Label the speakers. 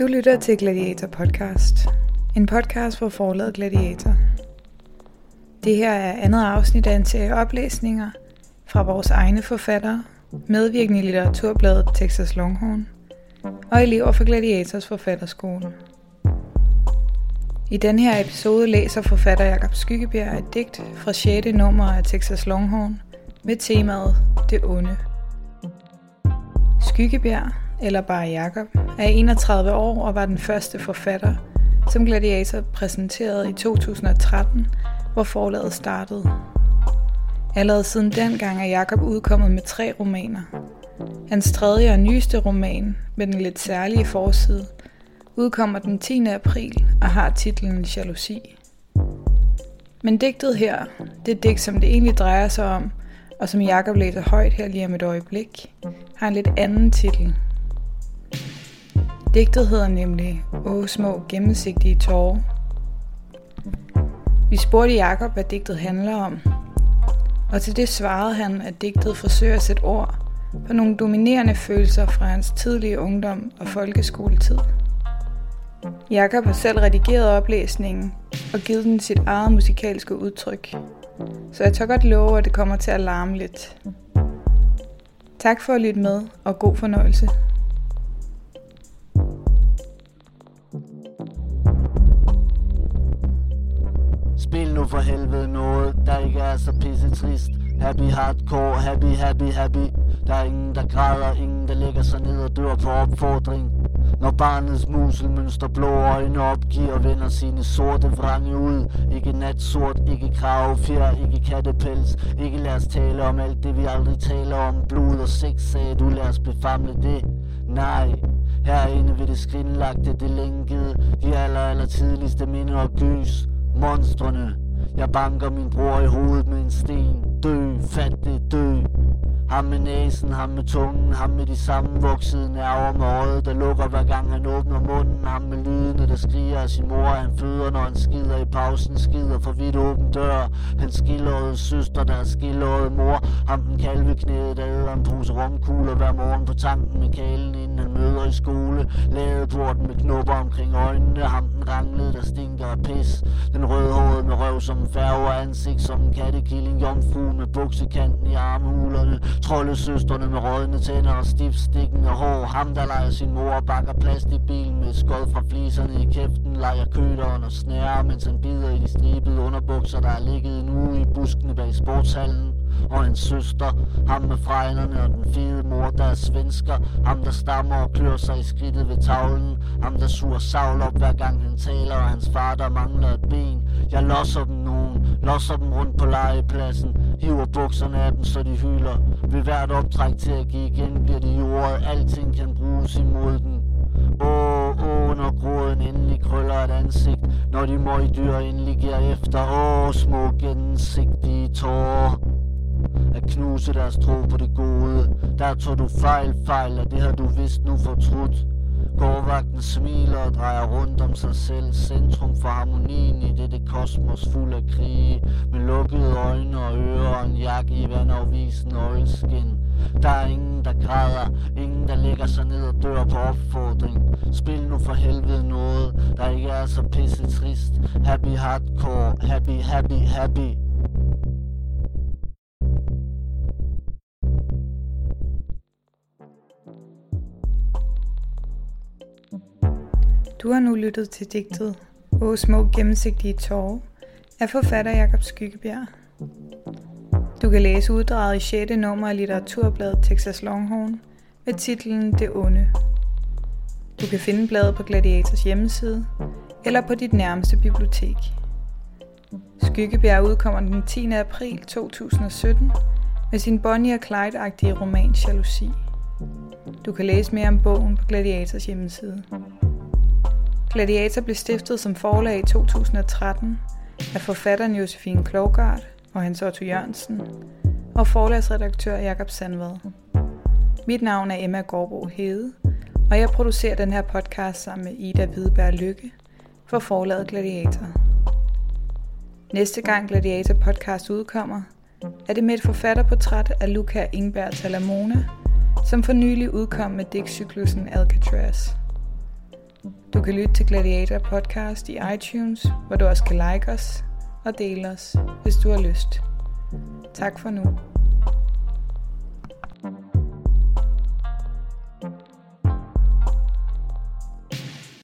Speaker 1: Du lytter til Gladiator Podcast. En podcast for forladet Gladiator. Det her er andet afsnit af en serie oplæsninger fra vores egne forfattere, medvirkende i litteraturbladet Texas Longhorn og elever fra Gladiators forfatterskole. I den her episode læser forfatter Jakob Skyggebjerg et digt fra 6. nummer af Texas Longhorn med temaet Det onde. Skyggebjerg, eller bare Jakob, er 31 år og var den første forfatter, som Gladiator præsenterede i 2013, hvor forlaget startede. Allerede siden dengang er Jakob udkommet med tre romaner. Hans tredje og nyeste roman, med den lidt særlige forside, udkommer den 10. april og har titlen Jalousi. Men digtet her, det digt, som det egentlig drejer sig om, og som Jakob læser højt her lige om et øjeblik, har en lidt anden titel. Digtet hedder nemlig Åh små gennemsigtige tårer. Vi spurgte Jakob, hvad digtet handler om, og til det svarede han, at digtet forsøger at sætte ord på nogle dominerende følelser fra hans tidlige ungdom og folkeskoletid. Jakob har selv redigeret oplæsningen og givet den sit eget musikalske udtryk, så jeg tør godt love, at det kommer til at larme lidt. Tak for at lytte med, og god fornøjelse.
Speaker 2: Spil nu for helvede noget, der ikke er så pisse trist. Happy hardcore, happy, happy, happy. Der er ingen, der græder, ingen, der lægger sig ned og dør på opfordring. Når barnets muselmønster blå øjne opgiver vender sine sorte vrange ud Ikke natsort, ikke kravfjer, ikke kattepels Ikke lad os tale om alt det vi aldrig taler om Blod og sex, sagde du, lad os befamle det Nej, herinde ved det skrinlagte, det lænkede De aller, aller tidligste minder og gys Monstrene. Jeg banker min bror i hovedet med en sten. Dø, fattig, dø. Ham med næsen, ham med tungen, ham med de sammenvoksede nerver med øjet, der lukker hver gang han åbner munden. Ham med lyd der skriger af sin mor, han føder, når han skider i pausen, skider for vidt åben dør. Han skildrede søster, der skildrede mor. Ham den kalveknæde, der æder en pose romkugler hver morgen på tanken med kalen, inden han møder i skole. Ladeporten med knopper omkring øjnene. Ham den ranglede, der stinker af pis. Den røde som en færge ansigt som en kattekilling. Jomfru med buksekanten i armhulerne. Troldesøsterne med rådne tænder og stiftstikkende hår. Ham, der leger sin mor og bakker plastikbilen med skod fra fliserne i kæften. Leger køderen og snærer, mens han bider i de stribede underbukser, der er ligget en uge i buskene bag sportshallen og en søster. Ham med fregnerne og den fede mor, der er svensker. Ham, der stammer og klør sig i skridtet ved tavlen. Ham, der suger savl op hver gang han taler, og hans far, der mangler et ben. Jeg losser dem nogen, losser dem rundt på legepladsen. Hiver bukserne af dem, så de hylder. Ved hvert optræk til at give igen, bliver de jordet. Alting kan bruges imod den. Åh, åh, når gråden endelig krøller et ansigt Når de møgdyr endelig giver efter Åh, små gennemsigtige tårer at knuse deres tro på det gode. Der tog du fejl, fejl, og det har du vist nu fortrudt. Gårdvagten smiler og drejer rundt om sig selv. Centrum for harmonien i dette kosmos fuld af krige. Med lukkede øjne og ører og en jakke i vandafvisen øjelskin Der er ingen der græder, ingen der lægger sig ned og dør på opfordring. Spil nu for helvede noget, der ikke er så pisse trist. Happy hardcore, happy, happy, happy.
Speaker 1: Du har nu lyttet til digtet Åh små gennemsigtige tårer af forfatter Jakob Skyggebjerg. Du kan læse uddraget i 6. nummer af litteraturbladet Texas Longhorn med titlen Det onde. Du kan finde bladet på Gladiators hjemmeside eller på dit nærmeste bibliotek. Skyggebjerg udkommer den 10. april 2017 med sin Bonnie og Clyde-agtige roman Jalousi. Du kan læse mere om bogen på Gladiators hjemmeside. Gladiator blev stiftet som forlag i 2013 af forfatteren Josefine Klogart og Hans Otto Jørgensen og forlagsredaktør Jakob Sandvad. Mit navn er Emma Gårdbro Hede, og jeg producerer den her podcast sammen med Ida Hvidberg Lykke for forlaget Gladiator. Næste gang Gladiator podcast udkommer, er det med et forfatterportræt af Luca Ingberg Talamona, som for nylig udkom med digtcyklusen Alcatraz. Du kan lytte til Gladiator podcast i iTunes, hvor du også kan like os og dele os, hvis du har lyst. Tak for nu.